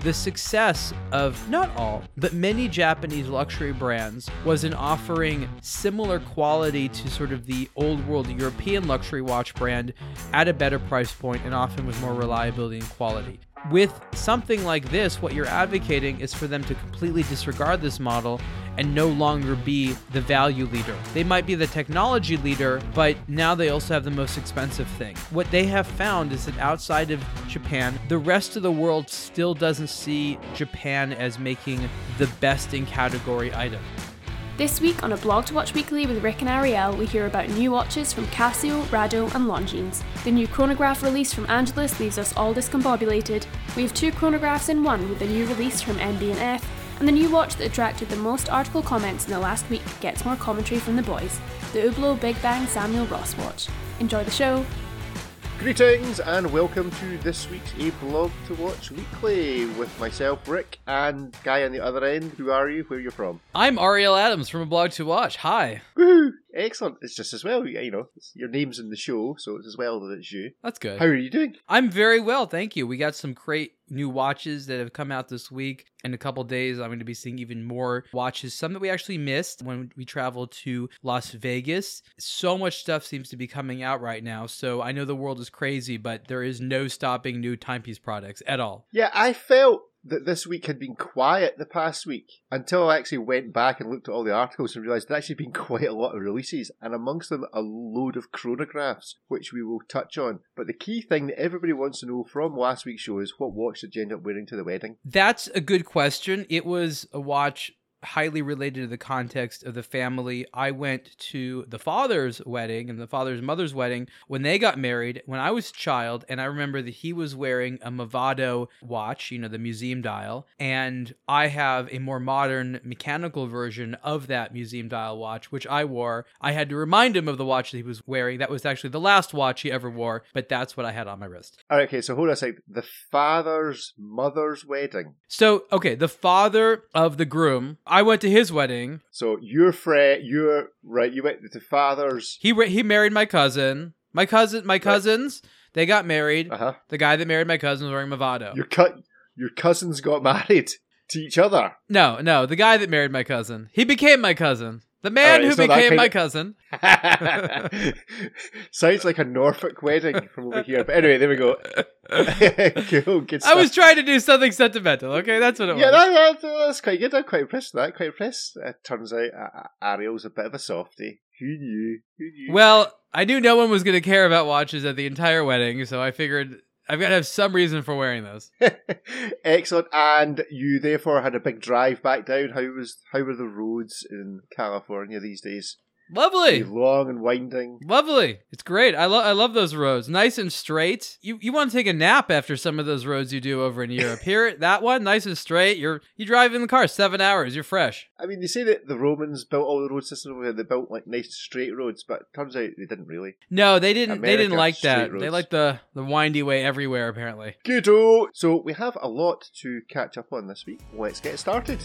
The success of not all, but many Japanese luxury brands was in offering similar quality to sort of the old world European luxury watch brand at a better price point and often with more reliability and quality. With something like this, what you're advocating is for them to completely disregard this model and no longer be the value leader. They might be the technology leader, but now they also have the most expensive thing. What they have found is that outside of Japan, the rest of the world still doesn't see Japan as making the best in category item. This week on a Blog to Watch Weekly with Rick and Ariel, we hear about new watches from Casio, Rado, and Longines. The new chronograph release from Angelus leaves us all discombobulated. We have two chronographs in one with the new release from MB&F, and the new watch that attracted the most article comments in the last week gets more commentary from the boys, the Hublot Big Bang Samuel Ross watch. Enjoy the show! Greetings and welcome to this week's A Blog to Watch Weekly with myself, Rick, and Guy on the other end. Who are you? Where are you from? I'm Ariel Adams from A Blog to Watch. Hi. Woohoo! Excellent. It's just as well, you know, your name's in the show, so it's as well that it's you. That's good. How are you doing? I'm very well, thank you. We got some great new watches that have come out this week. In a couple days, I'm going to be seeing even more watches, some that we actually missed when we traveled to Las Vegas. So much stuff seems to be coming out right now. So I know the world is crazy, but there is no stopping new timepiece products at all. Yeah, I felt that this week had been quiet the past week until I actually went back and looked at all the articles and realised there'd actually been quite a lot of releases, and amongst them a load of chronographs, which we will touch on. But the key thing that everybody wants to know from last week's show is what watch did you end up wearing to the wedding? That's a good question. It was a watch highly related to the context of the family. I went to the father's wedding and the father's mother's wedding when they got married when I was a child, and I remember that he was wearing a Movado watch, you know, the museum dial, and I have a more modern mechanical version of that museum dial watch, which I wore. I had to remind him of the watch that he was wearing. That was actually the last watch he ever wore, but that's what I had on my wrist. All right, okay, so hold on a second. The father's mother's wedding. So, okay, the father of the groom, I went to his wedding. So your friend, you're right. You went to the father's. He he married my cousin. My cousin, my cousins, they got married. Uh huh. The guy that married my cousin was wearing Movado. Your cut. Your cousins got married to each other. No, no, the guy that married my cousin. He became my cousin. The man Alright, who became my of- cousin. Sounds like a Norfolk wedding from over here. But anyway, there we go. cool, good I was trying to do something sentimental. Okay, that's what it yeah, was. that, that, that's quite good. I'm quite impressed with that. Quite impressed. It turns out uh, Ariel's a bit of a softie. Who knew? Who knew? Well, I knew no one was going to care about watches at the entire wedding, so I figured I've got to have some reason for wearing those. Excellent. And you therefore had a big drive back down. How was how were the roads in California these days? Lovely. Long and winding. Lovely. It's great. I love I love those roads. Nice and straight. You you want to take a nap after some of those roads you do over in Europe. Here, that one, nice and straight. You're you drive in the car seven hours. You're fresh. I mean, they say that the Romans built all the road systems over here. They built like nice straight roads, but it turns out they didn't really. No, they didn't. they didn't like that. straight They roads. like the the windy way everywhere. Apparently. Good. So we have a lot to catch up on this week. Let's get started.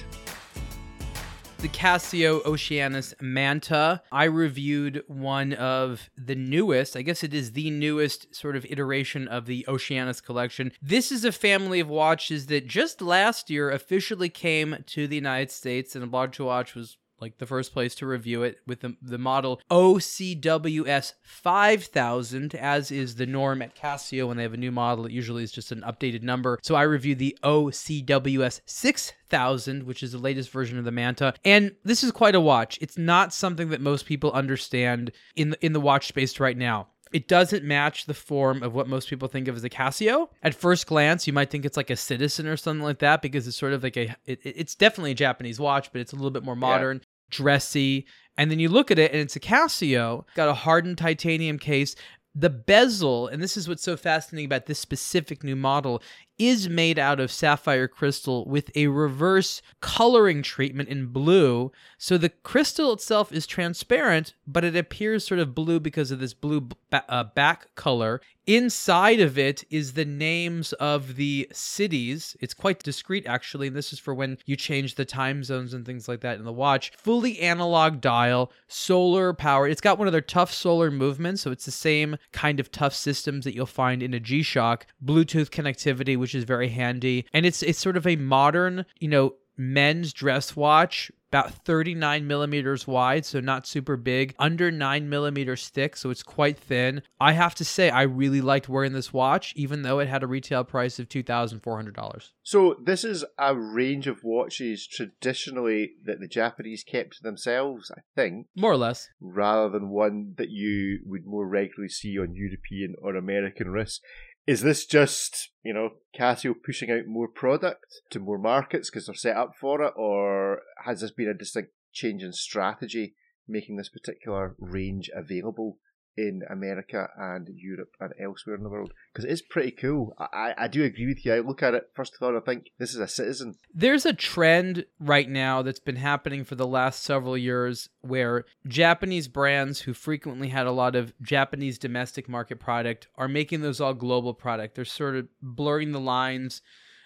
The Casio Oceanus Manta. I reviewed one of the newest, I guess it is the newest sort of iteration of the Oceanus collection. This is a family of watches that just last year officially came to the United States, and a Blog to Watch was like the first place to review it with the, the model OCWS 5000, as is the norm at Casio when they have a new model. It usually is just an updated number. So I reviewed the OCWS 6000, which is the latest version of the Manta. And this is quite a watch. It's not something that most people understand in the, in the watch space right now. It doesn't match the form of what most people think of as a Casio. At first glance, you might think it's like a Citizen or something like that because it's sort of like a. It, it's definitely a Japanese watch, but it's a little bit more modern, dressy. And then you look at it, and it's a Casio. Got a hardened titanium case. The bezel, and this is what's so fascinating about this specific new model, is made out of sapphire crystal with a reverse coloring treatment in blue. So the crystal itself is transparent, but it appears sort of blue because of this blue uh, back color. Inside of it is the names of the cities. It's quite discreet, actually. And this is for when you change the time zones and things like that in the watch. Fully analog dial, solar power. It's got one of their tough solar movements. So it's the same kind of tough systems that you'll find in a G Shock. Bluetooth connectivity, which is very handy. And it's it's sort of a modern, you know, men's dress watch about 39 millimeters wide, so not super big, under 9 millimeters thick, so it's quite thin. I have to say, I really liked wearing this watch, even though it had a retail price of $2,400. So, this is a range of watches traditionally that the Japanese kept to themselves, I think. More or less. Rather than one that you would more regularly see on European or American wrists. Is this just, you know, Casio pushing out more product to more markets because they're set up for it, or has this been a distinct change in strategy, making this particular range available in America and Europe and elsewhere in the world because it is pretty cool. I, I do agree with you. I look at it first of all, I think this is a citizen. There's a trend right now that's been happening for the last several years where Japanese brands who frequently had a lot of Japanese domestic market product are making those all global product. They're sort of blurring the lines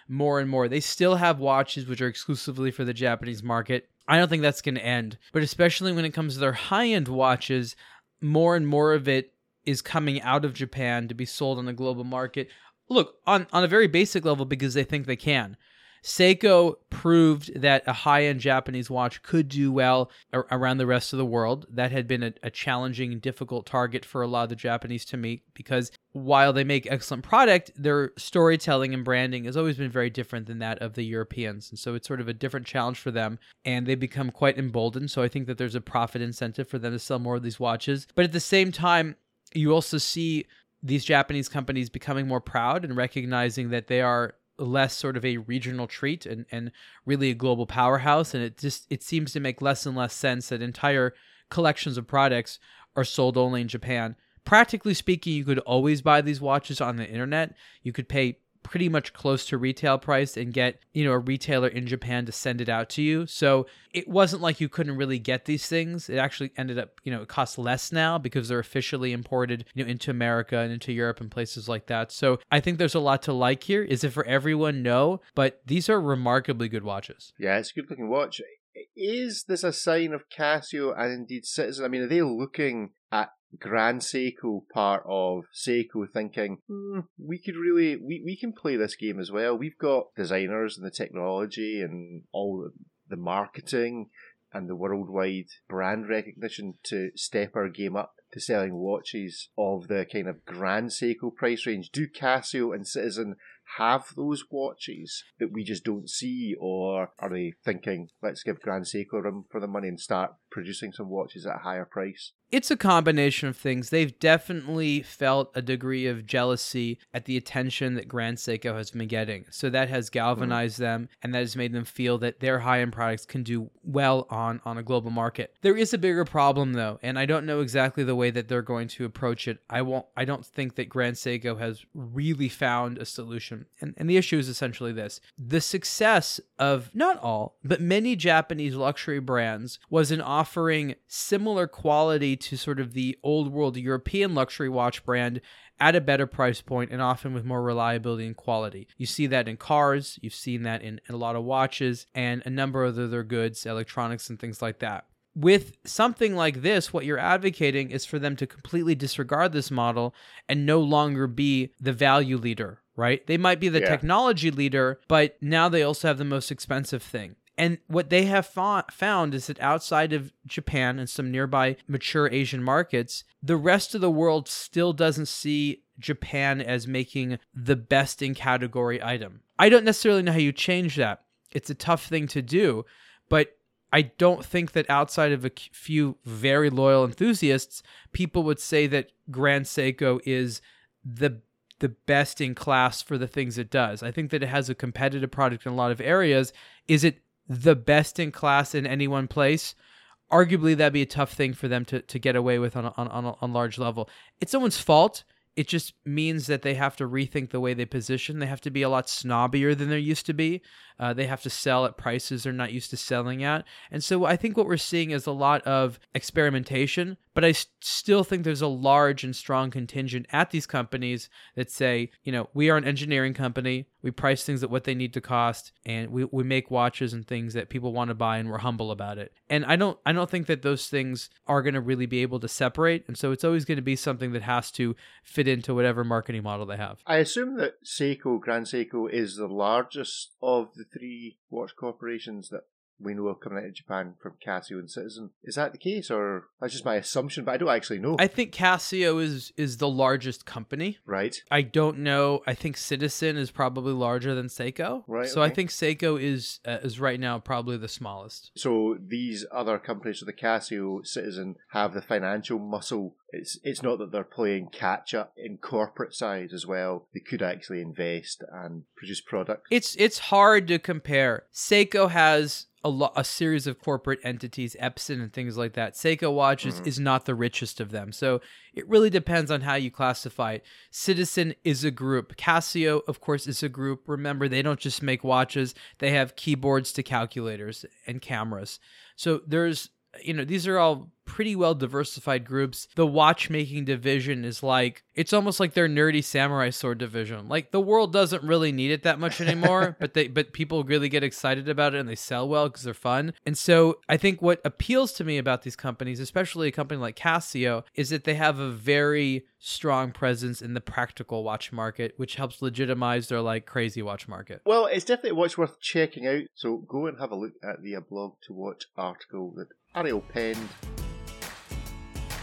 more and more. They still have watches which are exclusively for the Japanese market. I don't think that's going to end, but especially when it comes to their high end watches, more and more of it is coming out of Japan to be sold on the global market. Look, on, on a very basic level, because they think they can. Seiko proved that a high end Japanese watch could do well ar- around the rest of the world. That had been a, a challenging and difficult target for a lot of the Japanese to meet because while they make excellent product, their storytelling and branding has always been very different than that of the Europeans. And so it's sort of a different challenge for them. And they become quite emboldened. So I think that there's a profit incentive for them to sell more of these watches. But at the same time, you also see these Japanese companies becoming more proud and recognizing that they are less sort of a regional treat and, and really a global powerhouse and it just it seems to make less and less sense that entire collections of products are sold only in Japan. Practically speaking, you could always buy these watches on the internet. You could pay pretty much close to retail price and get you know a retailer in Japan to send it out to you. So it wasn't like you couldn't really get these things. It actually ended up you know it costs less now because they're officially imported you know into America and into Europe and places like that. So I think there's a lot to like here. Is it for everyone? No, but these are remarkably good watches. Yeah, it's a good looking watch. Is this a sign of Casio and indeed Citizen? I mean, are they looking at Grand Seiko part of Seiko thinking, hmm, we could really, we, we can play this game as well. We've got designers and the technology and all the marketing and the worldwide brand recognition to step our game up to selling watches of the kind of Grand Seiko price range. Do Casio and Citizen have those watches that we just don't see, or are they thinking, let's give Grand Seiko room for the money and start producing some watches at a higher price? It's a combination of things. They've definitely felt a degree of jealousy at the attention that Grand Seiko has been getting. So that has galvanized mm. them and that has made them feel that their high end products can do well on, on a global market. There is a bigger problem though, and I don't know exactly the way that they're going to approach it. I won't I don't think that Grand Seiko has really found a solution. And and the issue is essentially this. The success of not all, but many Japanese luxury brands was in offering similar quality to sort of the old world European luxury watch brand at a better price point and often with more reliability and quality. You see that in cars, you've seen that in, in a lot of watches and a number of other goods, electronics, and things like that. With something like this, what you're advocating is for them to completely disregard this model and no longer be the value leader, right? They might be the yeah. technology leader, but now they also have the most expensive thing. And what they have found is that outside of Japan and some nearby mature Asian markets, the rest of the world still doesn't see Japan as making the best in category item. I don't necessarily know how you change that. It's a tough thing to do, but I don't think that outside of a few very loyal enthusiasts, people would say that Grand Seiko is the the best in class for the things it does. I think that it has a competitive product in a lot of areas. Is it the best in class in any one place, arguably that'd be a tough thing for them to, to get away with on a, on, on a, on large level. It's someone's fault. It just means that they have to rethink the way they position. They have to be a lot snobbier than they used to be. Uh, they have to sell at prices they're not used to selling at. And so I think what we're seeing is a lot of experimentation, but I still think there's a large and strong contingent at these companies that say, you know, we are an engineering company. We price things at what they need to cost, and we, we make watches and things that people want to buy, and we're humble about it. And I don't I don't think that those things are going to really be able to separate, and so it's always going to be something that has to fit into whatever marketing model they have. I assume that Seiko, Grand Seiko, is the largest of the three watch corporations that we know of coming out of Japan from Casio and Citizen. Is that the case, or that's just my assumption? But I don't actually know. I think Casio is is the largest company. right, I don't know. I think Citizen is probably larger than Seiko. Right, So I think Seiko is uh, is right now probably the smallest. so these other companies, so the Casio, Citizen, have the financial muscle. It's it's not that they're playing catch up in corporate side as well. They could actually invest and produce product. It's it's hard to compare. Seiko has a lo- a series of corporate entities, Epson and things like that. Seiko watches mm-hmm. is not the richest of them. So it really depends on how you classify it. Citizen is a group. Casio, of course, is a group. Remember, they don't just make watches, they have keyboards to calculators and cameras. So there's you know, these are all pretty well diversified groups. The watchmaking division is like it's almost like their nerdy samurai sword division. Like the world doesn't really need it that much anymore, but they but people really get excited about it and they sell well because they're fun. And so I think what appeals to me about these companies, especially a company like Casio, is that they have a very strong presence in the practical watch market, which helps legitimize their like crazy watch market. Well, it's definitely a watch worth checking out. So go and have a look at the uh, blog to watch article that Ariel penned.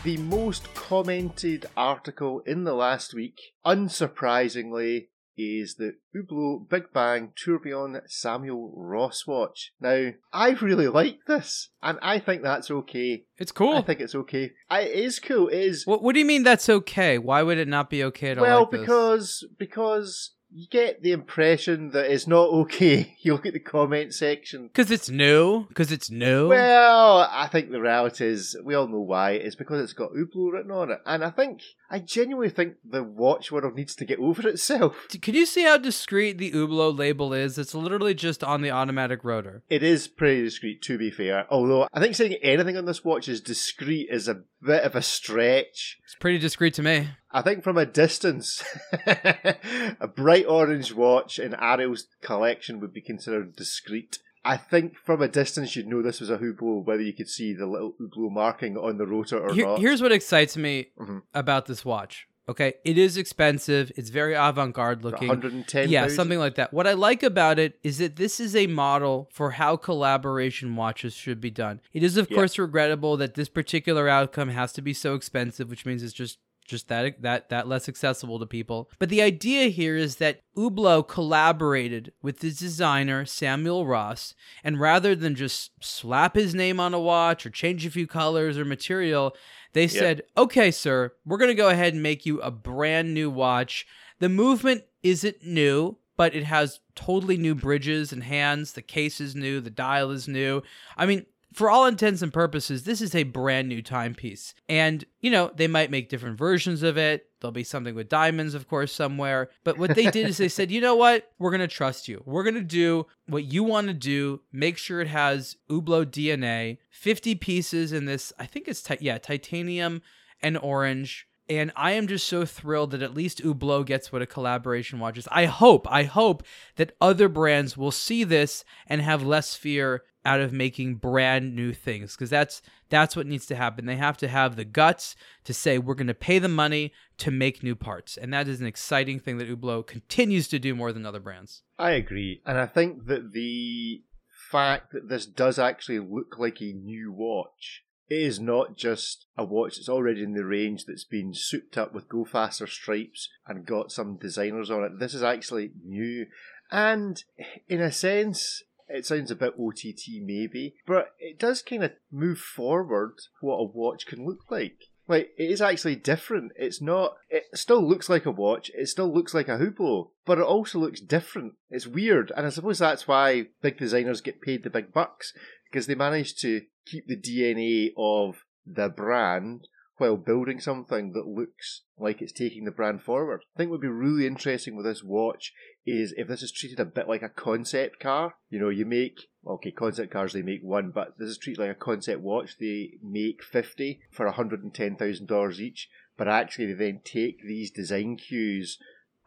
The most commented article in the last week, unsurprisingly, is the Hublot Big Bang Tourbillon Samuel Ross watch. Now, I really like this, and I think that's okay. It's cool. I think it's okay. I, it is cool. It is what, what do you mean that's okay? Why would it not be okay to well like this? because because you get the impression that it's not okay. You look at the comment section. Because it's new. Because it's new. Well, I think the reality is we all know why. It's because it's got Hublot written on it, and I think I genuinely think the watch world needs to get over itself. Can you see how discreet the Hublot label is? It's literally just on the automatic rotor. It is pretty discreet, to be fair. Although I think saying anything on this watch is discreet is a bit of a stretch. It's pretty discreet to me. I think from a distance, a bright orange watch in Ariel's collection would be considered discreet. I think from a distance you'd know this was a Hublot, whether you could see the little Hublot marking on the rotor or Here- not. here's what excites me Mhm. about this watch. Okay, it is expensive. It's very avant-garde looking. 110. Yeah, something like that. What I like about it is that this is a model for how collaboration watches should be done. It is, of Yeah. course, regrettable that this particular outcome has to be so expensive, which means it's just just that that that less accessible to people. But the idea here is that Hublot collaborated with the designer Samuel Ross, and rather than just slap his name on a watch or change a few colors or material, they said, "Okay, sir, we're going to go ahead and make you a brand new watch. The movement isn't new, but it has totally new bridges and hands. The case is new, the dial is new. I mean, for all intents and purposes, this is a brand new timepiece. And, you know, they might make different versions of it. There'll be something with diamonds, of course, somewhere. But what they did is they said, you know what? We're going to trust you. We're going to do what you want to do. Make sure it has Hublot DNA, 50 pieces in this, I think it's, ti- yeah, titanium and orange. And I am just so thrilled that at least Hublot gets what a collaboration watch is. I hope, I hope that other brands will see this and have less fear out of making brand new things because that's that's what needs to happen. They have to have the guts to say we're going to pay the money to make new parts, and that is an exciting thing that Hublot continues to do more than other brands. I agree. And I think that the fact that this does actually look like a new watch it is not just a watch that's already in the range that's been souped up with Go Faster stripes and got some designers on it. This is actually new. And in a sense, it sounds a bit OTT maybe, but it does kind of move forward what a watch can look like. Like, it is actually different. It's not, it still looks like a watch, it still looks like a Hublot, but it also looks different. It's weird, and I suppose that's why big designers get paid the big bucks, because they manage to keep the DNA of the brand while building something that looks like it's taking the brand forward. I think would be really interesting with this watch is if this is treated a bit like a concept car. You know, you make okay, concept cars they make one, but this is treated like a concept watch. They make fifty for hundred and ten thousand dollars each, but actually they then take these design cues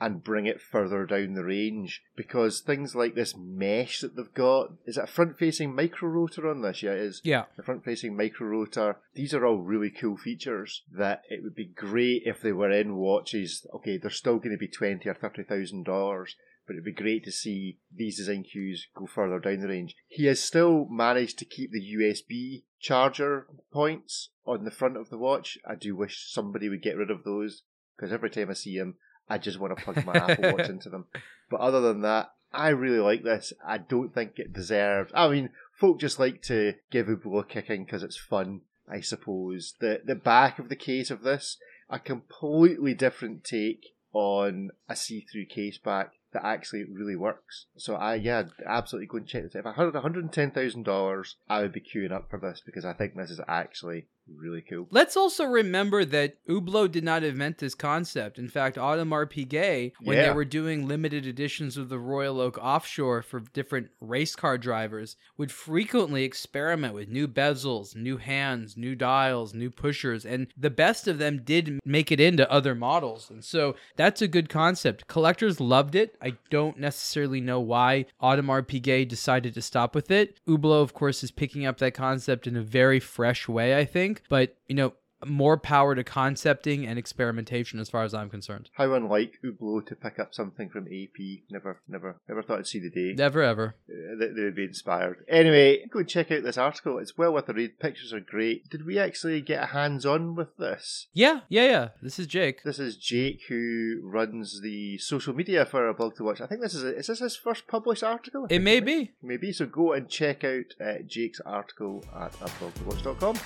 and bring it further down the range because things like this mesh that they've got is it a front facing micro rotor on this? Yeah, it is. Yeah. The front facing micro rotor. These are all really cool features that it would be great if they were in watches. Okay, they're still going to be twenty or thirty thousand dollars but it'd be great to see these design cues go further down the range. He has still managed to keep the USB charger points on the front of the watch. I do wish somebody would get rid of those because every time I see him, I just want to plug my Apple Watch into them. But other than that, I really like this. I don't think it deserves. I mean, folk just like to give Hublot a kicking because it's fun, I suppose. The the back of the case of this, a completely different take on a see-through case back that actually really works. So I yeah, absolutely go and check this. If I had one hundred ten thousand dollars, I would be queuing up for this because I think this is actually really cool. Let's also remember that Hublot did not invent this concept. In fact, Audemars Piguet, when Yeah. they were doing limited editions of the Royal Oak Offshore for different race car drivers, would frequently experiment with new bezels, new hands, new dials, new pushers, and the best of them did make it into other models. And so that's a good concept. Collectors loved it. I don't necessarily know why Audemars Piguet decided to stop with it. Hublot, of course, is picking up that concept in a very fresh way, I think. But, you know, more power to concepting and experimentation as far as I'm concerned. How unlike Hublot to pick up something from AP. Never, never, never thought I'd see the day. Never ever. Uh, That they would be inspired. Anyway, go and check out this article. It's well worth a read. Pictures are great. Did we actually get a hands on with this? Yeah, yeah, yeah. This is Jake. This is Jake who runs the social media for a blog to watch. I think this is a, is this his first published article? It may is. be. Maybe so. Go and check out uh, Jake's article at blogtowatch.com.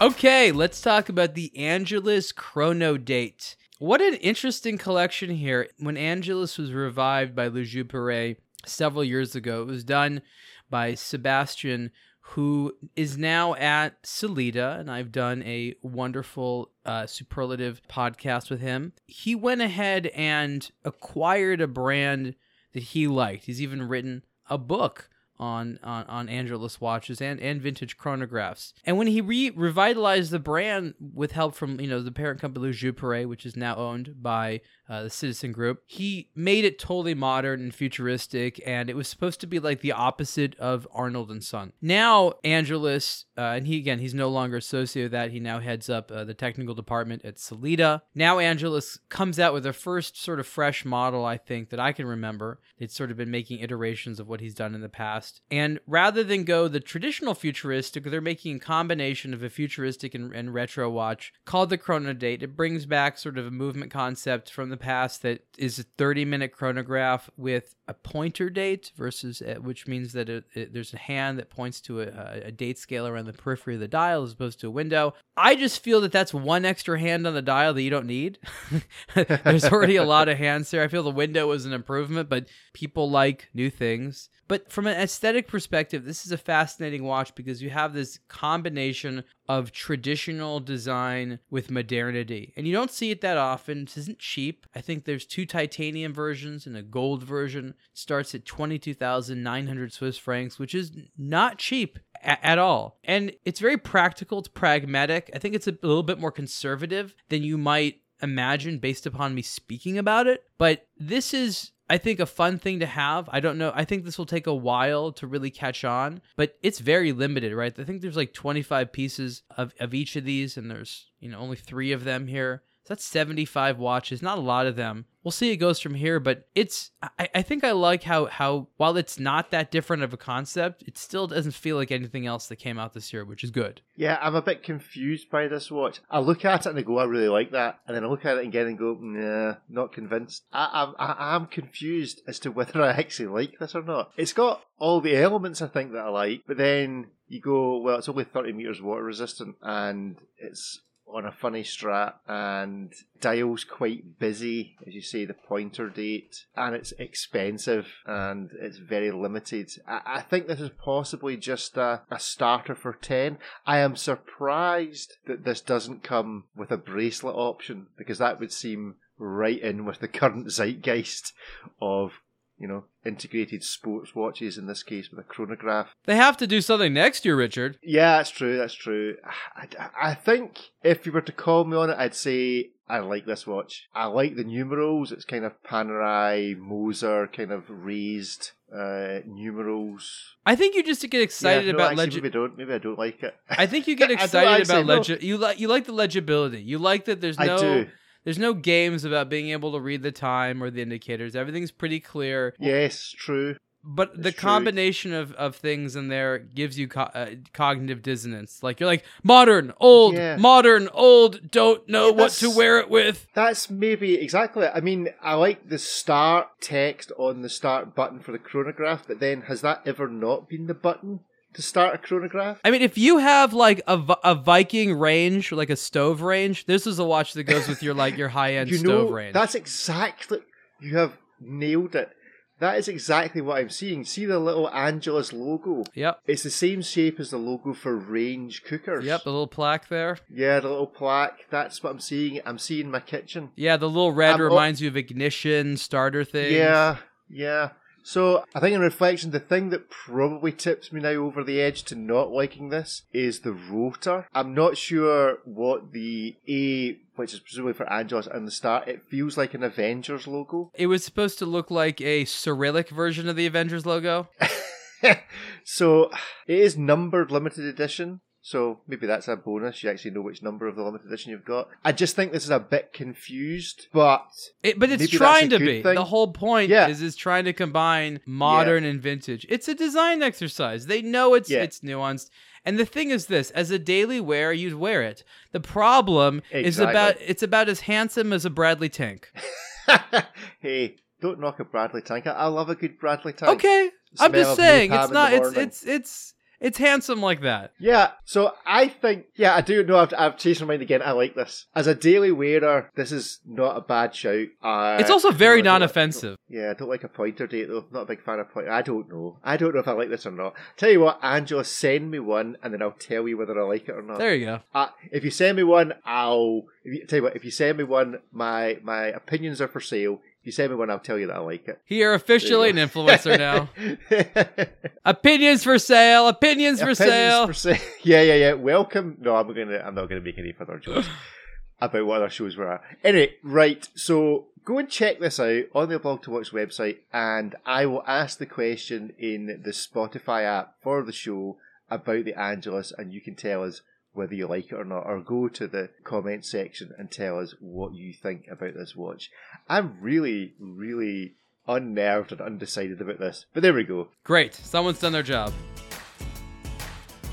Okay, let's talk about the Angelus Chrono Date. What an interesting collection here. When Angelus was revived by La Joux-Perret several years ago, it was done by Sebastian, who is now at Sellita, and I've done a wonderful uh, superlative podcast with him. He went ahead and acquired a brand that he liked. He's even written a book on on, on Angelus watches and, and vintage chronographs. And when he re- revitalized the brand with help from you know the parent company Perret, which is now owned by uh, the Citizen Group, he made it totally modern and futuristic, and it was supposed to be like the opposite of Arnold and Son. Now Angelus, uh, and he again he's no longer associated with that. He now heads up uh, the technical department at Sellita. Now Angelus comes out with a first sort of fresh model, I think that I can remember. It's sort of been making iterations of what he's done in the past. And rather than go the traditional futuristic, they're making a combination of a futuristic and, and retro watch called the Chrono Date. It brings back sort of a movement concept from the past that is a 30 minute chronograph with a pointer date versus uh, which means that it, it- there's a hand that points to a, a date scale around the periphery of the dial as opposed to a window. I just feel that that's one extra hand on the dial that you don't need. there's already a lot of hands there. I feel the window is an improvement, but people like new things. But from an aesthetic perspective, this is a fascinating watch because you have this combination of traditional design with modernity. And you don't see it that often. This isn't cheap. I think there's two titanium versions and a gold version. It starts at 22,900 Swiss francs, which is not cheap at all. And it's very practical, it's pragmatic. I think it's a little bit more conservative than you might imagine based upon me speaking about it. But this is I think a fun thing to have. I don't know. I think this will take a while to really catch on, but it's very limited, right? I think there's like 25 pieces of, of each of these, and there's, you know, only three of them here. So that's 75 watches, not a lot of them. We'll see it goes from here, but it's I, I think I like how how while it's not that different of a concept, it still doesn't feel like anything else that came out this year, which is good. Yeah, I'm a bit confused by this watch. I look at it and I go, I really like that, and then I look at it again and go, Nah, not convinced. I, I, I'm confused as to whether I actually like this or not. It's got all the elements I think that I like, but then you go, well, it's only 30 meters water resistant, and it's on a funny strap and dial's quite busy as you say the pointer date and it's expensive and it's very limited. I, I think this is possibly just a, a starter for 10 i am surprised that this doesn't come with a bracelet option because that would seem right in with the current zeitgeist of you know, integrated sports watches in this case with a chronograph. They have to do something next year, Richard. Yeah, that's true. That's true. I, I think if you were to call me on it, I'd say I like this watch. I like the numerals. It's kind of Panerai, Moser, kind of raised uh, numerals. I think you just get excited yeah, no, about legend. Maybe don't. Maybe I don't like it. I think you get excited about no. legend. You like you like the legibility. You like that there's I no do. There's no games about being able to read the time or the indicators. Everything's pretty clear. Yes, true. But the It's true. combination of, of things in there gives you co- uh, cognitive dissonance. Like you're like modern, old, Yeah. modern, old. Don't know Yeah, what to wear it with. That's maybe exactly it. I mean, I like the start text on the start button for the chronograph, but then has that ever not been the button to start a chronograph? I mean, if you have like a, a Viking range, like a stove range, this is a watch that goes with your like your high end you stove know, range. that's exactly. You have nailed it. That is exactly what I'm seeing. See the little Angelus logo? Yep. It's the same shape as the logo for range cookers. Yep, the little plaque there. Yeah, the little plaque. That's what I'm seeing. I'm seeing my kitchen. Yeah, the little red I'm o- reminds you of ignition, starter things. Yeah, yeah. So I think in reflection, the thing that probably tips me now over the edge to not liking this is the rotor. I'm not sure what the A, which is presumably for Angelus, and the start. It feels like an Avengers logo. It was supposed to look like a Cyrillic version of the Avengers logo. so it is numbered limited edition. So maybe that's a bonus. You actually know which number of the limited edition you've got. I just think this is a bit confused, but It, but it's Maybe trying to be. thing. The whole point Yeah. is is trying to combine modern and vintage. It's a design exercise. They know it's Yeah. it's nuanced. And the thing is this, as a daily wear, you'd wear it. The problem is about it's about as handsome as a Bradley tank. hey, don't knock a Bradley tank. I, I love a good Bradley tank. Okay. I'm just saying it's not it's it's it's it's handsome like that. Yeah, so I think, yeah, I do know I've, I've changed my mind again. I like this. As a daily wearer, this is not a bad shout. Uh, It's also very no, non-offensive. Yeah, I don't like a pointer date though. Not a big fan of pointer. I don't know. I don't know if I like this or not. Tell you what, Angela, send me one and then I'll tell you whether I like it or not. There you go. Uh, if you send me one, I'll you, tell you what. If you send me one, my my opinions are for sale. If you send me one, I'll tell you that I like it. You're officially an influencer now. Opinions for sale. Opinions for Opinions sale. for sale. Yeah, yeah, yeah. Welcome. No, I'm gonna. I'm not gonna make any further jokes about what other shows were at. Anyway, right. So go and check this out on the Blog to Watch website, and I will ask the question in the Spotify app for the show about the Angelus, and you can tell us whether you like it or not, or go to the comment section and tell us what you think about this watch. I'm really, really unnerved and undecided about this, but there we go. Great. Someone's done their job.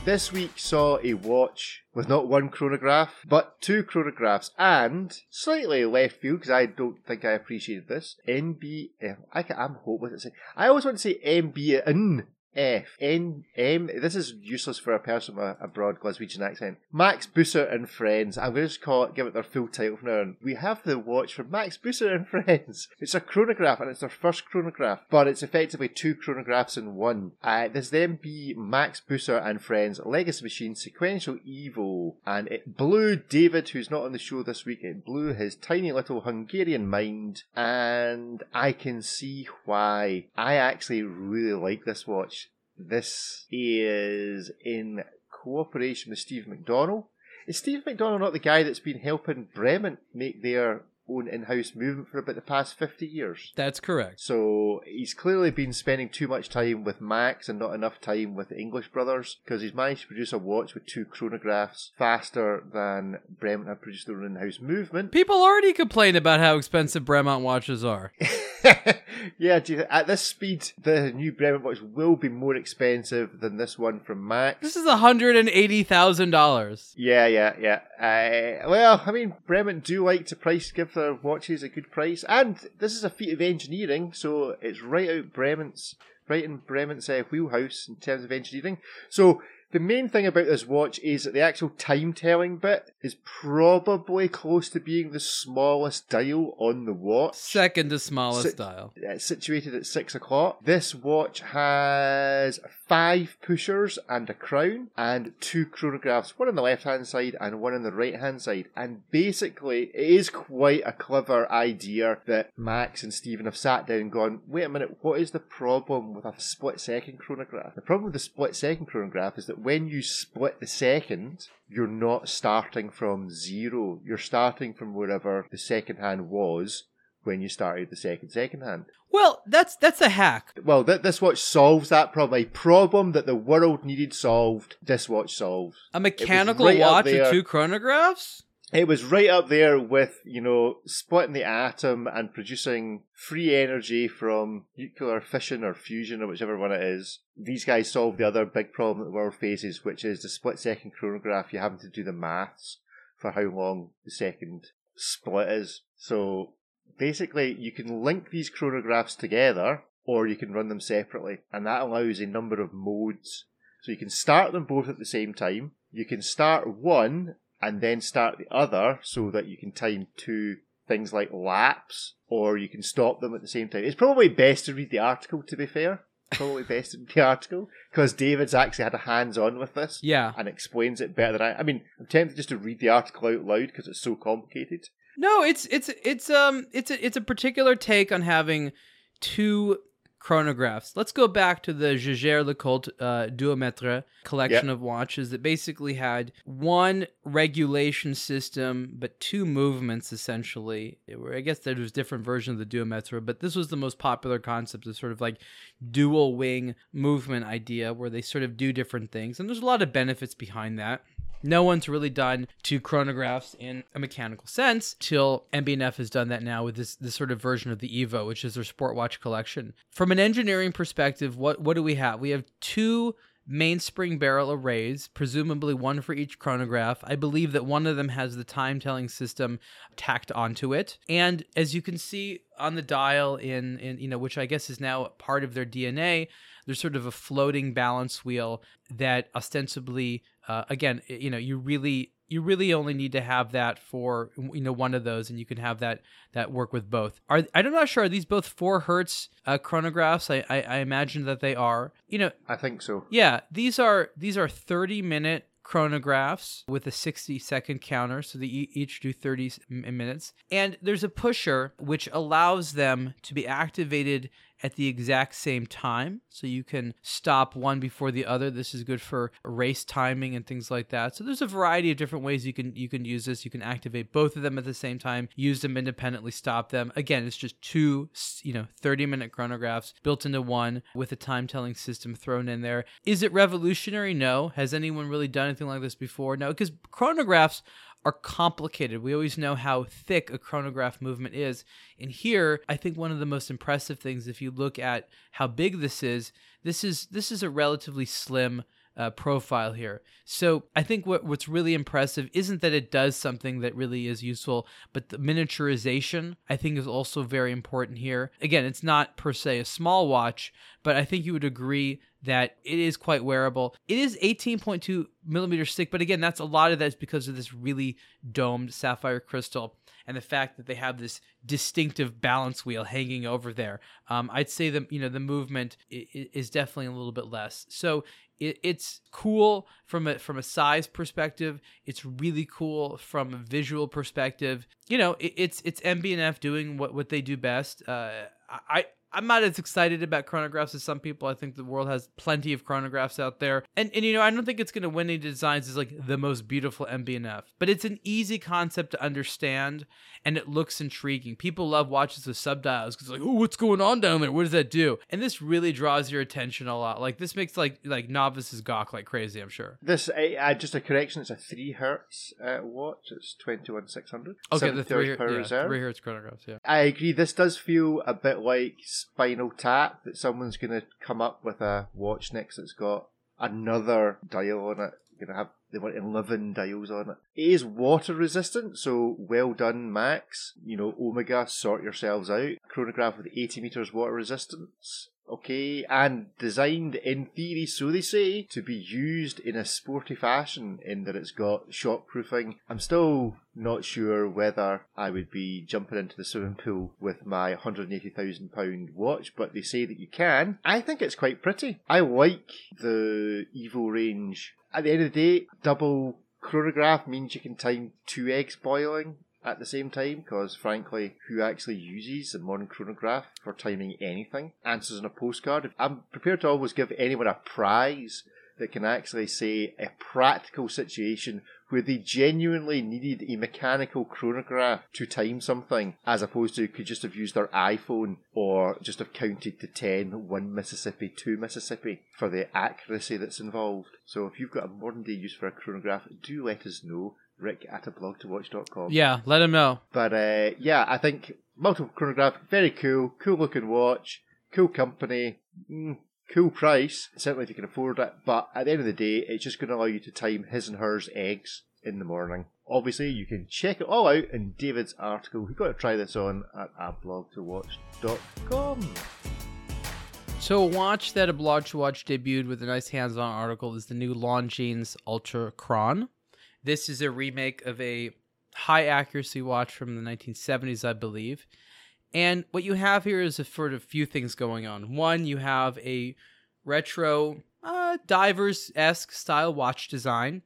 This week saw a watch with not one chronograph, but two chronographs, and slightly left field because I don't think I appreciated this. NBF. I I'm hopeless at saying. I always want to say NBN. F N M. This is useless for a person with a, broad Glaswegian accent. Max Busser and Friends. I'm going to just call it, give it their full title now on. We have the watch from Max Busser and Friends. It's a chronograph, and it's their first chronograph, but it's effectively two chronographs in one. Uh, this then be Max Busser and Friends Legacy Machine Sequential Evo, and it blew David, who's not on the show this week. It blew his tiny little Hungarian mind, and I can see why. I actually really like this watch. This is in cooperation with Steve McDonnell. Is Steve McDonnell not the guy that's been helping Bremont make their own in-house movement for about the past 50 years? That's correct. So he's clearly been spending too much time with Max and not enough time with the English brothers because he's managed to produce a watch with two chronographs faster than Bremont have produced their own in-house movement. People already complain about how expensive Bremont watches are. yeah, do you, at this speed, the new Bremont watch will be more expensive than this one from Max. This is hundred and eighty thousand dollars. Yeah, yeah, yeah. Uh, well, I mean, Bremont do like to price give their watches a good price, and this is a feat of engineering, so it's right out Bremont's, right in Bremont's uh, wheelhouse in terms of engineering. So The main thing about this watch is that the actual time telling bit is probably close to being the smallest dial on the watch. Second to smallest Sit- dial. It's situated at six o'clock. This watch has five pushers and a crown and two chronographs, one on the left hand side and one on the right hand side. And basically, it is quite a clever idea that Max and Stephen have sat down and gone, wait a minute, what is the problem with a split second chronograph? The problem with the split second chronograph is that when you split the second, you're not starting from zero. You're starting from wherever the second hand was when you started the second second hand. Well, that's that's a hack. Well, th- this watch solves that problem. A problem that the world needed solved, this watch solves. A mechanical right watch with two chronographs? It was right up there with, you know, splitting the atom and producing free energy from nuclear fission or fusion or whichever one it is. These guys solved the other big problem that the world faces, which is the split second chronograph. You having to do the maths for how long the second split is. So basically, you can link these chronographs together or you can run them separately, and that allows a number of modes. So you can start them both at the same time. You can start one and then start the other so that you can time two things like laps, or you can stop them at the same time. It's probably best to read the article, to be fair. Probably best to read the article because David's actually had a hands on with this Yeah. and explains it better than I. I mean, I'm tempted just to read the article out loud because it's so complicated. No, it's it's it's um it's a it's a particular take on having two chronographs. Let's go back to the Jaeger LeCoultre uh, Duometre collection of watches that basically had one regulation system but two movements essentially. It were- I guess there was different versions of the Duometre, but this was the most popular concept of sort of like dual wing movement idea where they sort of do different things. And there's a lot of benefits behind that. No one's really done two chronographs in a mechanical sense till MB&F has done that now with this this sort of version of the Evo, which is their sport watch collection. From an engineering perspective, what what do we have? We have two mainspring barrel arrays, presumably one for each chronograph. I believe that one of them has the time telling system tacked onto it. And as you can see on the dial in in you know which I guess is now part of their DNA, there's sort of a floating balance wheel that ostensibly uh, again you know you really you really only need to have that for you know one of those and you can have that that work with both. Are i'm not sure are these both four hertz uh, chronographs? I, I i imagine that they are. You know I think so. yeah, these are these are 30 minute chronographs with a 60 second counter so they each do 30 minutes. And there's a pusher which allows them to be activated at the exact same time. So you can stop one before the other. This is good for race timing and things like that. So there's a variety of different ways you can you can use this. You can activate both of them at the same time use them independently stop them. Again it's just two you know 30 minute chronographs built into one with a time telling system thrown in there. Is it revolutionary? No. Has anyone really done anything like this before? No because chronographs are complicated. We always know how thick a chronograph movement is. And here, I think one of the most impressive things, if you look at how big this is, this is this is a relatively slim uh, profile here. So I think what what's really impressive isn't that it does something that really is useful, but the miniaturization I think is also very important here. Again, it's not per se a small watch, but I think you would agree that it is quite wearable. It is 18.2 millimeters thick, but again, that's a lot of that is because of this really domed sapphire crystal and the fact that they have this distinctive balance wheel hanging over there. Um, I'd say the you know the movement is definitely a little bit less. So it, it's cool from a from a size perspective. It's really cool from a visual perspective. You know, it, it's it's MB&F doing what what they do best. Uh, I. I'm not as excited about chronographs as some people. I think the world has plenty of chronographs out there, and and you know I don't think it's going to win any designs as like the most beautiful MB&F, but it's an easy concept to understand, and it looks intriguing. People love watches with subdials because like, oh, what's going on down there? What does that do? And this really draws your attention a lot. Like this makes like like novices gawk like crazy. I'm sure. This, I, I just a correction. It's a three hertz uh, watch. It's twenty one six hundred. Okay, the three, power yeah, three hertz chronographs. Yeah. I agree. This does feel a bit like Spinal Tap that someone's going to come up with a watch next that's got another dial on it. Going to have they want eleven dials on it. It is water resistant, so well done, Max. You know, Omega, sort yourselves out. Chronograph with eighty meters water resistance. Okay, and designed in theory, so they say, to be used in a sporty fashion in that it's got shockproofing. I'm still not sure whether I would be jumping into the swimming pool with my £180,000 watch, but they say that you can. I think it's quite pretty. I like the Evo range. At the end of the day, double chronograph means you can time two eggs boiling at the same time because frankly who actually uses a modern chronograph for timing anything answers on a postcard. I'm prepared to always give anyone a prize that can actually say a practical situation where they genuinely needed a mechanical chronograph to time something as opposed to could just have used their iphone or just have counted to 10 1 mississippi 2 mississippi for the accuracy that's involved. So if you've got a modern day use for a chronograph do let us know rick at a blog to watch.com. Yeah, let him know. But uh, yeah, I think multiple chronograph, very cool, cool looking watch, cool company, mm, cool price, certainly if you can afford it. But at the end of the day, it's just going to allow you to time his and hers eggs in the morning. Obviously, you can check it all out in David's article. We've got to try this on at a ablog2watch.com. So, a watch that a blog to watch debuted with a nice hands-on article is the new Longines Ultra Chron. This is a remake of a high accuracy watch from the 1970s, I believe. And what you have here is a sort of few things going on. One, you have a retro, uh, divers esque style watch design.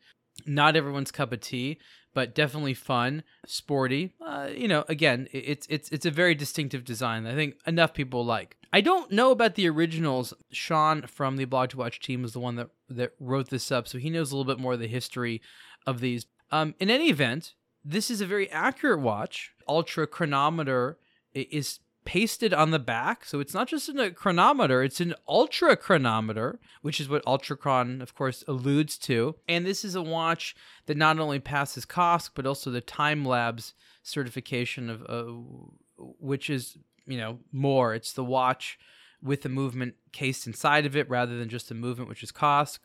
Not everyone's cup of tea, but definitely fun, sporty. Uh, you know, again, it's it's it's a very distinctive design. I think enough people like. I don't know about the originals. Sean from the Blog to Watch team was the one that that wrote this up, so he knows a little bit more of the history of these. Um, in any event, this is a very accurate watch. Ultra chronometer is pasted on the back, so it's not just a chronometer; it's an ultra chronometer, which is what Ultrachron, of course, alludes to. And this is a watch that not only passes COSC but also the Time Labs certification of, uh, which is you know more. It's the watch with the movement cased inside of it rather than just the movement, which is COSC.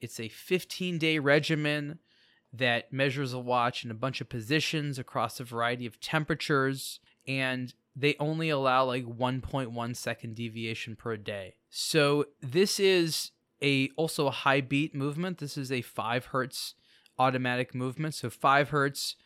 It's a 15 day regimen that measures a watch in a bunch of positions across a variety of temperatures and they only allow like 1.1 second deviation per day. So this is a also a high beat movement. This is a 5 hertz automatic movement. So 5 hertz,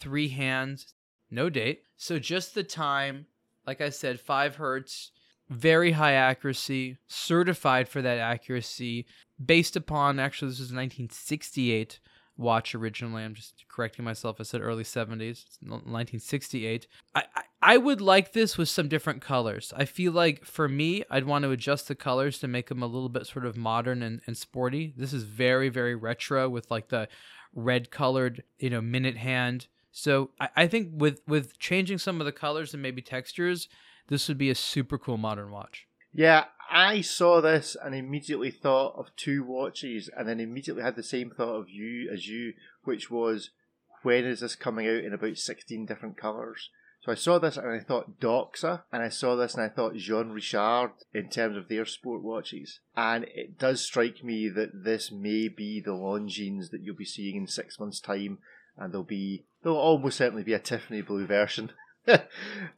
3 hands, no date. So just the time, like I said, 5 hertz, very high accuracy, certified for that accuracy based upon actually this was 1968 watch originally. I'm just correcting myself. I said early 70s, 1968. I, I, I would like this with some different colors. I feel like for me, I'd want to adjust the colors to make them a little bit sort of modern and, and sporty. This is very, very retro with like the red colored, you know, minute hand. So I, I think with with changing some of the colors and maybe textures, this would be a super cool modern watch. Yeah, I saw this and immediately thought of two watches, and then immediately had the same thought of you as you, which was, when is this coming out in about 16 different colours? So I saw this and I thought Doxa, and I saw this and I thought Jean Richard in terms of their sport watches. And it does strike me that this may be the Longines that you'll be seeing in six months' time, and there'll be, there'll almost certainly be a Tiffany blue version. but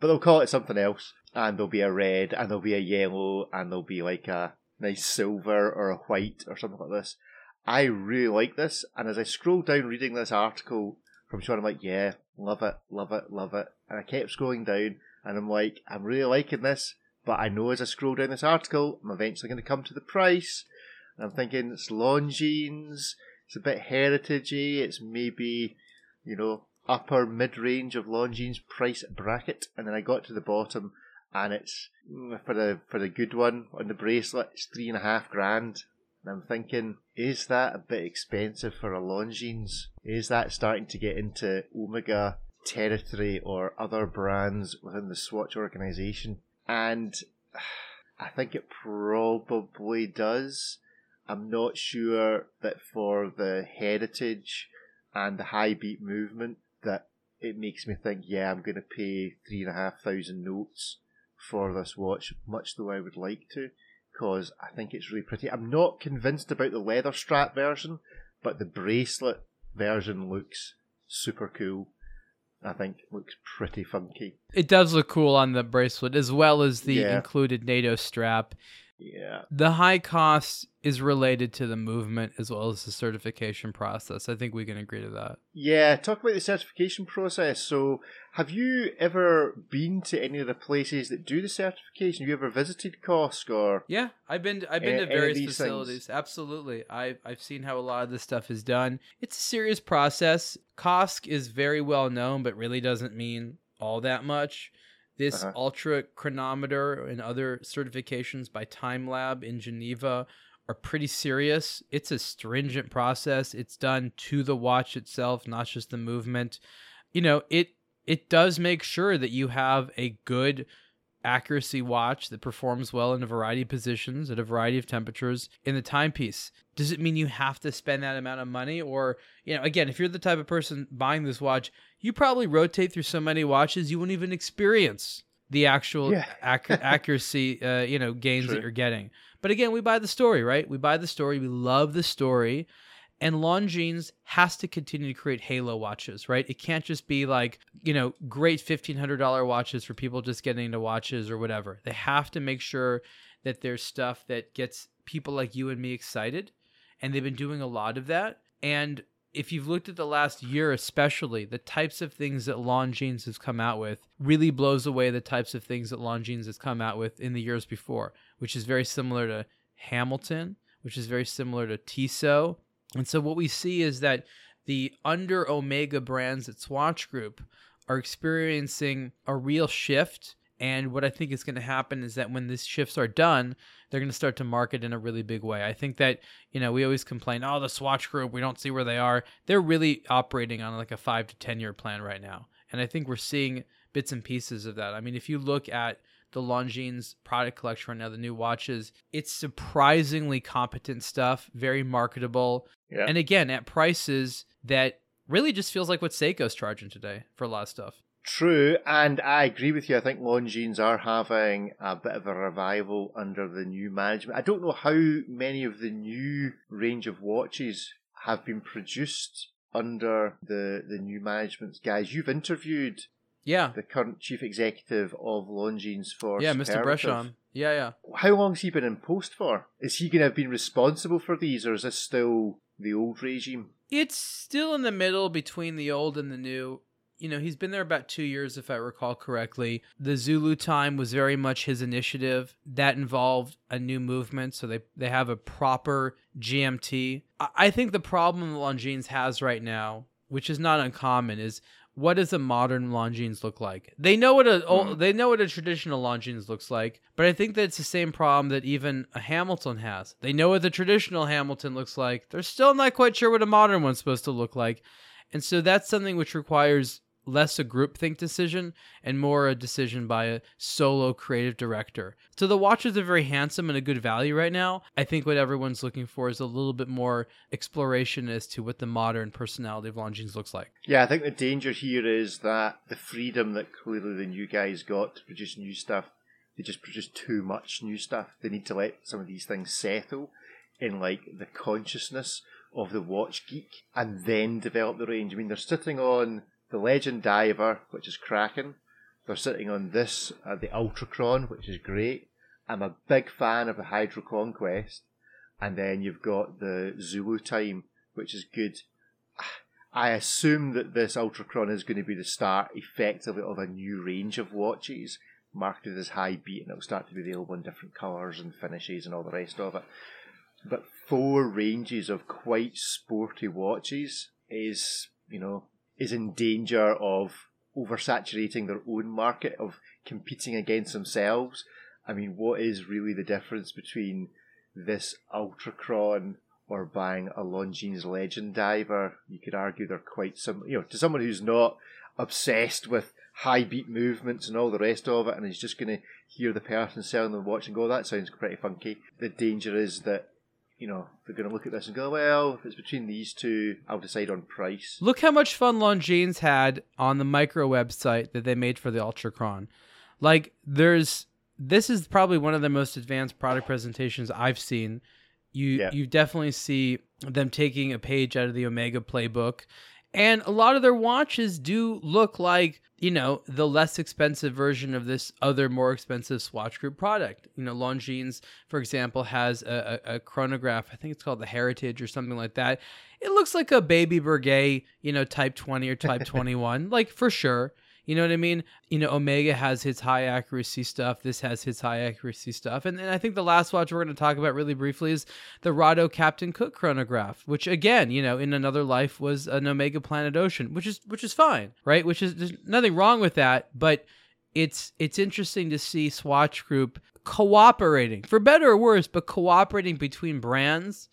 they'll call it something else. And there'll be a red, and there'll be a yellow, and there'll be like a nice silver or a white or something like this. I really like this, and as I scrolled down reading this article from Sean, I'm like, yeah, love it, love it, love it. And I kept scrolling down, and I'm like, I'm really liking this, but I know as I scroll down this article, I'm eventually going to come to the price. And I'm thinking it's Longines, it's a bit heritagey, it's maybe, you know, upper mid range of Longines price bracket, and then I got to the bottom, and it's mm, for the for the good one on the bracelet, it's three and a half grand. And I'm thinking, is that a bit expensive for a Longines? Is that starting to get into Omega territory or other brands within the Swatch organization? And I think it probably does. I'm not sure that for the heritage and the high beat movement that it makes me think, yeah, I'm going to pay three and a half thousand notes for this watch, much though I would like to, because I think it's really pretty. I'm not convinced about the leather strap version, but the bracelet version looks super cool. I think looks pretty funky. It does look cool on the bracelet as well as the Yeah. included NATO strap. Yeah. The high cost is related to the movement as well as the certification process. I think we can agree to that. Yeah, talk about the certification process. So, have you ever been to any of the places that do the certification? Have you ever visited COSC or? Yeah, I've been I've been to various facilities. Absolutely, I I've seen how a lot of this stuff is done. It's a serious process. COSC is very well known, but really doesn't mean all that much. This Uh-huh. ultra chronometer and other certifications by Time Lab in Geneva are pretty serious. It's a stringent process. It's done to the watch itself, not just the movement. You know, it it does make sure that you have a good accuracy watch that performs well in a variety of positions at a variety of temperatures in the timepiece. Does it mean you have to spend that amount of money? Or, you know, again, if you're the type of person buying this watch, you probably rotate through so many watches you won't even experience the actual Yeah. accu- accuracy, uh, you know, gains that you're getting. But again, we buy the story, right? We buy the story. We love the story. And Longines has to continue to create Halo watches, right? It can't just be like, you know, great $1,500 watches for people just getting into watches or whatever. They have to make sure that there's stuff that gets people like you and me excited. And they've been doing a lot of that. And if you've looked at the last year, especially, the types of things that Longines has come out with really blows away the types of things that Longines has come out with in the years before, which is very similar to Hamilton, which is very similar to Tissot. And so what we see is that the under Omega brands at Swatch Group are experiencing a real shift. And what I think is going to happen is that when these shifts are done, they're going to start to market in a really big way. I think that, you know, we always complain, oh, the Swatch Group, we don't see where they are. They're really operating on like a five to 10 year plan right now. And I think we're seeing bits and pieces of that. I mean, if you look at the Longines product collection right now, the new watches, it's surprisingly competent stuff, very marketable. Yeah. And again, at prices that really just feels like what Seiko's charging today for a lot of stuff. True, and I agree with you. I think Longines are having a bit of a revival under the new management. I don't know how many of the new range of watches have been produced under the the new management's guys. You've interviewed Yeah. the current chief executive of Longines for Yeah, Mr. Breschan. Yeah, yeah. How long's he been in post for? Is he going to have been responsible for these, or is this still the old regime? It's still in the middle between the old and the new. You know, he's been there about two years, if I recall correctly. The Zulu time was very much his initiative. That involved a new movement, so they they have a proper GMT. I, I think the problem Longines has right now, which is not uncommon, is what does a modern Longines look like? They know what a Mhm. they know what a traditional Longines looks like, but I think that it's the same problem that even a Hamilton has. They know what the traditional Hamilton looks like. They're still not quite sure what a modern one's supposed to look like. And so that's something which requires less a groupthink decision and more a decision by a solo creative director. So the watches are very handsome and a good value right now. I think what everyone's looking for is a little bit more exploration as to what the modern personality of Longines looks like. Yeah, I think the danger here is that the freedom that clearly the new guys got to produce new stuff, they just produce too much new stuff. They need to let some of these things settle in like the consciousness of the watch geek and then develop the range. I mean, they're sitting on the Legend Diver, which is cracking. They're sitting on this, uh, the Ultrachron, which is great. I'm a big fan of the Hydro Conquest. And then you've got the Zulu Time, which is good. I assume that this Ultrachron is going to be the start, effectively, of a new range of watches marketed as high beat, and it'll start to be available in different colours and finishes and all the rest of it. But four ranges of quite sporty watches is, you know, is in danger of oversaturating their own market, of competing against themselves. I mean, what is really the difference between this Ultrachron or buying a Longines Legend Diver? You could argue they're quite similar. You know, to someone who's not obsessed with high beat movements and all the rest of it, and is just going to hear the person selling the watch and go, "That sounds pretty funky." The danger is that you know they're going to look at this and go, "Well, if it's between these two, I'll decide on price." Look how much fun Longines had on the micro website that they made for the Ultrachron. Like, there's this is probably one of the most advanced product presentations I've seen. You Yeah. you definitely see them taking a page out of the Omega playbook And a lot of their watches do look like, you know, the less expensive version of this other more expensive Swatch Group product. You know, Longines, for example, has a, a, a chronograph. I think it's called the Heritage or something like that. It looks like a baby Breguet, you know, type 20 or type 21, like for sure. You know what I mean? You know, Omega has his high accuracy stuff. This has his high accuracy stuff. And, and I think the last watch we're going to talk about really briefly is the Rado Captain Cook chronograph, which again, you know, in another life was an Omega Planet Ocean, which is which is fine, right? Which is there's nothing wrong with that, but it's it's interesting to see Swatch Group cooperating, for better or worse, but cooperating between brands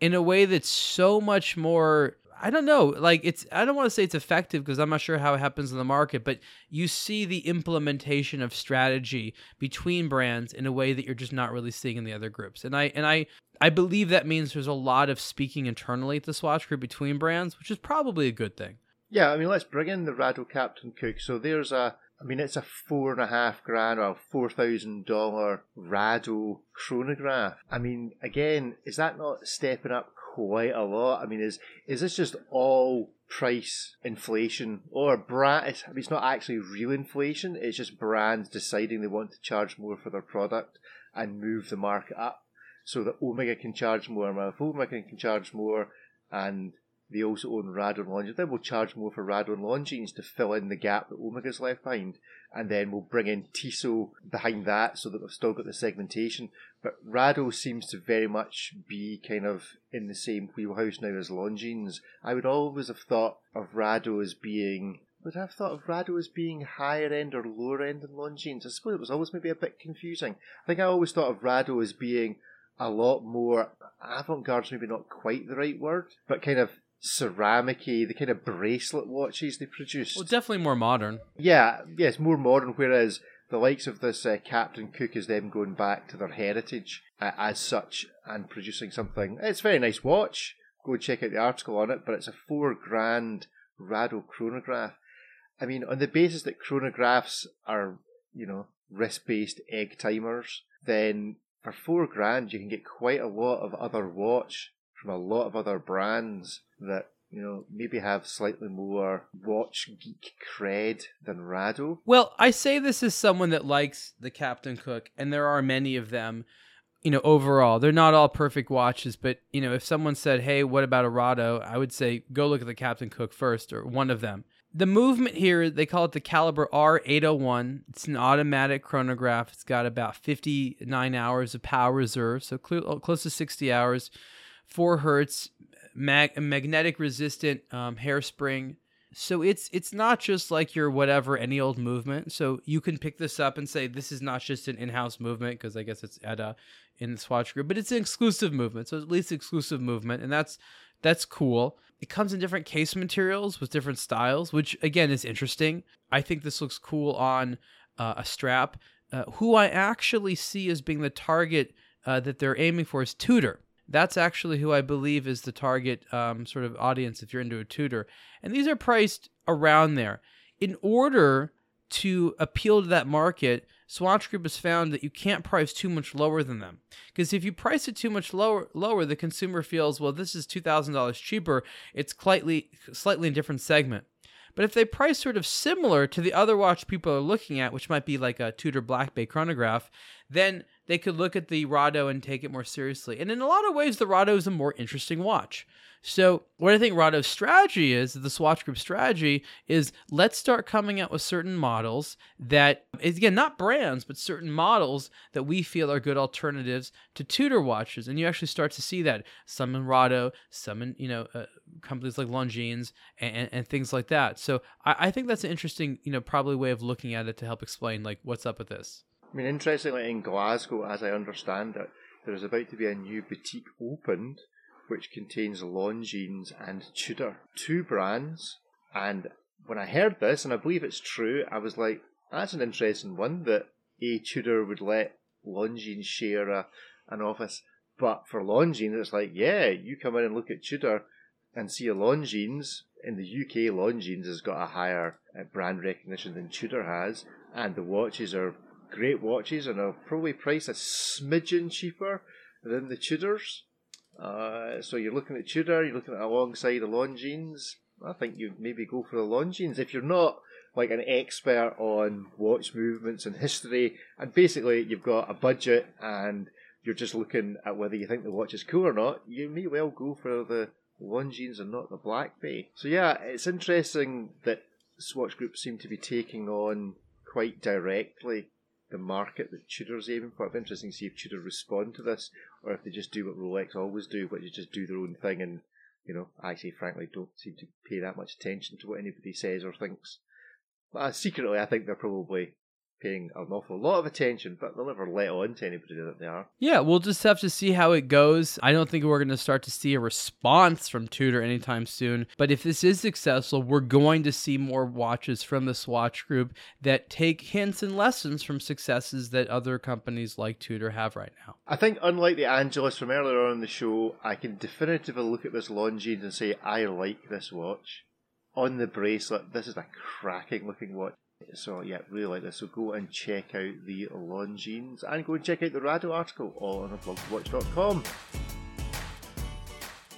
in a way that's so much more I don't know. Like it's I don't want to say it's effective because I'm not sure how it happens in the market, but you see the implementation of strategy between brands in a way that you're just not really seeing in the other groups. And I and I I believe that means there's a lot of speaking internally at the Swatch group between brands, which is probably a good thing. Yeah, I mean let's bring in the Rado Captain Cook. So there's a I mean, it's a four and a half grand or four thousand dollar Rado chronograph. I mean, again, is that not stepping up quite a lot. I mean, is is this just all price inflation or brand? I mean, it's not actually real inflation. It's just brands deciding they want to charge more for their product and move the market up so that Omega can charge more. And if Omega can charge more, and they also own Rado and Longines, then we'll charge more for Rado and Longines to fill in the gap that Omega's left behind and then we'll bring in Tissot behind that so that we've still got the segmentation. But Rado seems to very much be kind of in the same wheelhouse now as Longines. I would always have thought of Rado as being would I have thought of Rado as being higher end or lower end than Longines. I suppose it was always maybe a bit confusing. I think I always thought of Rado as being a lot more avant-garde, maybe not quite the right word, but kind of ceramicy, the kind of bracelet watches they produced. Well, definitely more modern. Yeah, yes, more modern. Whereas the likes of this uh, Captain Cook is them going back to their heritage uh, as such and producing something. It's a very nice watch. Go check out the article on it. But it's a four grand Rado chronograph. I mean, on the basis that chronographs are, you know, wrist based egg timers, then for four grand you can get quite a lot of other watch from a lot of other brands that you know, maybe have slightly more watch geek cred than Rado. Well, I say this as someone that likes the Captain Cook, and there are many of them. You know, overall, they're not all perfect watches, but you know, if someone said, "Hey, what about a Rado?" I would say, "Go look at the Captain Cook first, or one of them." The movement here, they call it the Caliber R801. It's an automatic chronograph. It's got about 59 hours of power reserve, so cl- close to 60 hours. 4 hertz mag- magnetic resistant um, hairspring. So it's it's not just like your whatever any old movement. So you can pick this up and say this is not just an in-house movement because I guess it's at a in the Swatch group, but it's an exclusive movement. So at least exclusive movement, and that's that's cool. It comes in different case materials with different styles, which again is interesting. I think this looks cool on uh, a strap. Uh, who I actually see as being the target uh, that they're aiming for is Tudor that's actually who I believe is the target um, sort of audience if you're into a Tudor. And these are priced around there. In order to appeal to that market, Swatch Group has found that you can't price too much lower than them. Because if you price it too much lower, lower, the consumer feels, well, this is two thousand dollars cheaper. It's slightly, slightly in different segment. But if they price sort of similar to the other watch people are looking at, which might be like a Tudor Black Bay chronograph, then they could look at the Rado and take it more seriously. And in a lot of ways, the Rado is a more interesting watch. So, what I think Rado's strategy is, the Swatch Group strategy, is let's start coming out with certain models that, again, not brands, but certain models that we feel are good alternatives to Tudor watches. And you actually start to see that some in Rado, some in, you know, uh, companies like Longines and, and, things like that. So, I, I think that's an interesting, you know, probably way of looking at it to help explain, like, what's up with this. I mean, interestingly, in Glasgow, as I understand it, there is about to be a new boutique opened which contains Longines and Tudor, two brands. And when I heard this, and I believe it's true, I was like, that's an interesting one that a Tudor would let Longines share a, an office. But for Longines, it's like, yeah, you come in and look at Tudor and see a Longines. In the UK, Longines has got a higher uh, brand recognition than Tudor has, and the watches are great watches and are probably priced a smidgen cheaper than the Tudors. Uh, so you're looking at Tudor, you're looking at alongside the Longines. I think you maybe go for the Longines if you're not like an expert on watch movements and history, and basically you've got a budget and you're just looking at whether you think the watch is cool or not. You may well go for the Longines and not the Black Bay. So yeah, it's interesting that Swatch Group seem to be taking on quite directly the market that Tudor's aiming for. It'd be interesting to see if Tudor respond to this, or if they just do what Rolex always do, which is just do their own thing and, you know, actually, frankly, don't seem to pay that much attention to what anybody says or thinks. But uh, secretly, I think they're probably paying an awful lot of attention, but they'll never let on to anybody that they are. Yeah, we'll just have to see how it goes. I don't think we're going to start to see a response from Tudor anytime soon, but if this is successful, we're going to see more watches from the Swatch Group that take hints and lessons from successes that other companies like Tudor have right now. I think, unlike the Angelus from earlier on in the show, I can definitively look at this Longines and say, I like this watch on the bracelet, this is a cracking looking watch. So yeah, really like this. So go and check out the Longines and go and check out the Rado article all on ablogtowatch.com.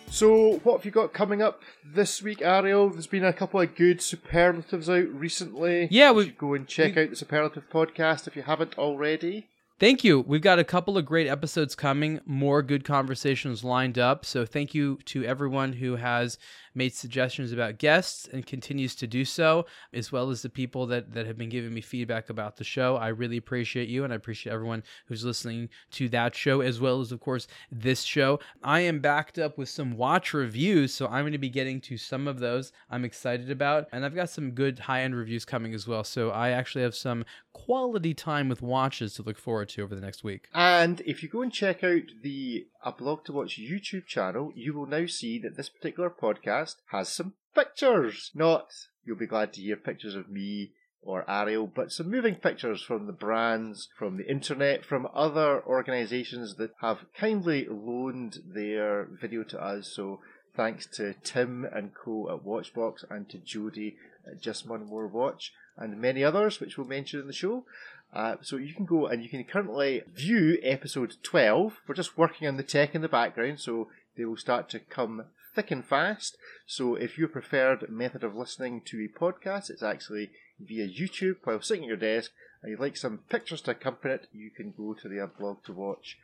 So what have you got coming up this week, Ariel? There's been a couple of good superlatives out recently. Yeah, we go and check we, out the superlative podcast if you haven't already. Thank you. We've got a couple of great episodes coming, more good conversations lined up. So, thank you to everyone who has made suggestions about guests and continues to do so, as well as the people that, that have been giving me feedback about the show. I really appreciate you, and I appreciate everyone who's listening to that show, as well as, of course, this show. I am backed up with some watch reviews, so I'm going to be getting to some of those I'm excited about. And I've got some good high end reviews coming as well. So, I actually have some quality time with watches to look forward over the next week. And if you go and check out the A Blog to Watch YouTube channel, you will now see that this particular podcast has some pictures. Not, you'll be glad to hear pictures of me or Ariel, but some moving pictures from the brands, from the internet, from other organisations that have kindly loaned their video to us. So thanks to Tim and Co at Watchbox and to Jody at Just One More Watch and many others, which we'll mention in the show. Uh, so you can go and you can currently view episode 12. We're just working on the tech in the background, so they will start to come thick and fast. So if your preferred method of listening to a podcast, it's actually via YouTube while sitting at your desk, and you'd like some pictures to accompany it, you can go to their blog to watch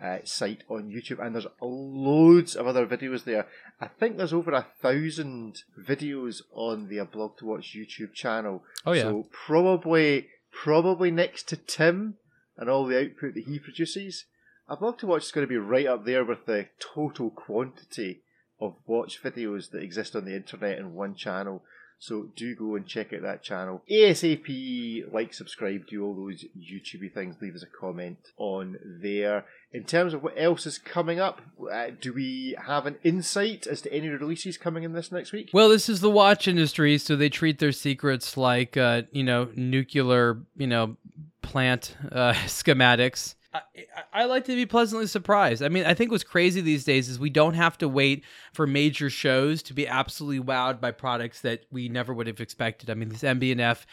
uh, site on YouTube, and there's loads of other videos there. I think there's over a thousand videos on the blog to watch YouTube channel. Oh yeah. So probably probably next to Tim and all the output that he produces. A blog to watch is going to be right up there with the total quantity of watch videos that exist on the internet in one channel. So do go and check out that channel. ASAP, like, subscribe, do all those YouTubey things, leave us a comment on there. In terms of what else is coming up, uh, do we have an insight as to any releases coming in this next week? Well, this is the watch industry, so they treat their secrets like, uh, you know, nuclear, you know, plant uh, schematics. I, I, like to be pleasantly surprised. I mean, I think what's crazy these days is we don't have to wait for major shows to be absolutely wowed by products that we never would have expected. I mean, this MB&F,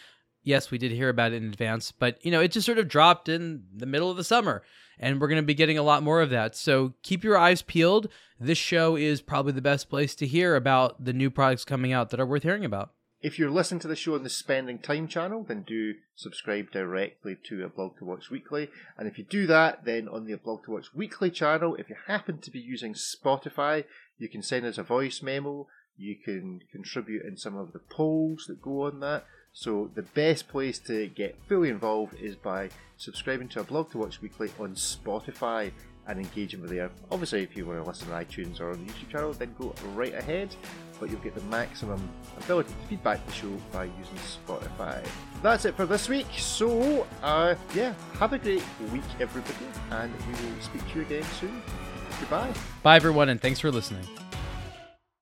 yes, we did hear about it in advance, but you know, it just sort of dropped in the middle of the summer, and we're going to be getting a lot more of that. So keep your eyes peeled. This show is probably the best place to hear about the new products coming out that are worth hearing about. If you're listening to the show on the Spending Time channel, then do subscribe directly to a Blog to Watch Weekly. And if you do that, then on the A Blog to Watch Weekly channel, if you happen to be using Spotify, you can send us a voice memo. You can contribute in some of the polls that go on that. So the best place to get fully involved is by subscribing to a Blog to Watch Weekly on Spotify and engaging with there. Obviously, if you want to listen on iTunes or on the YouTube channel, then go right ahead but you'll get the maximum ability to feedback the show by using Spotify. That's it for this week. So, uh, yeah, have a great week, everybody, and we will speak to you again soon. Goodbye. Bye, everyone, and thanks for listening.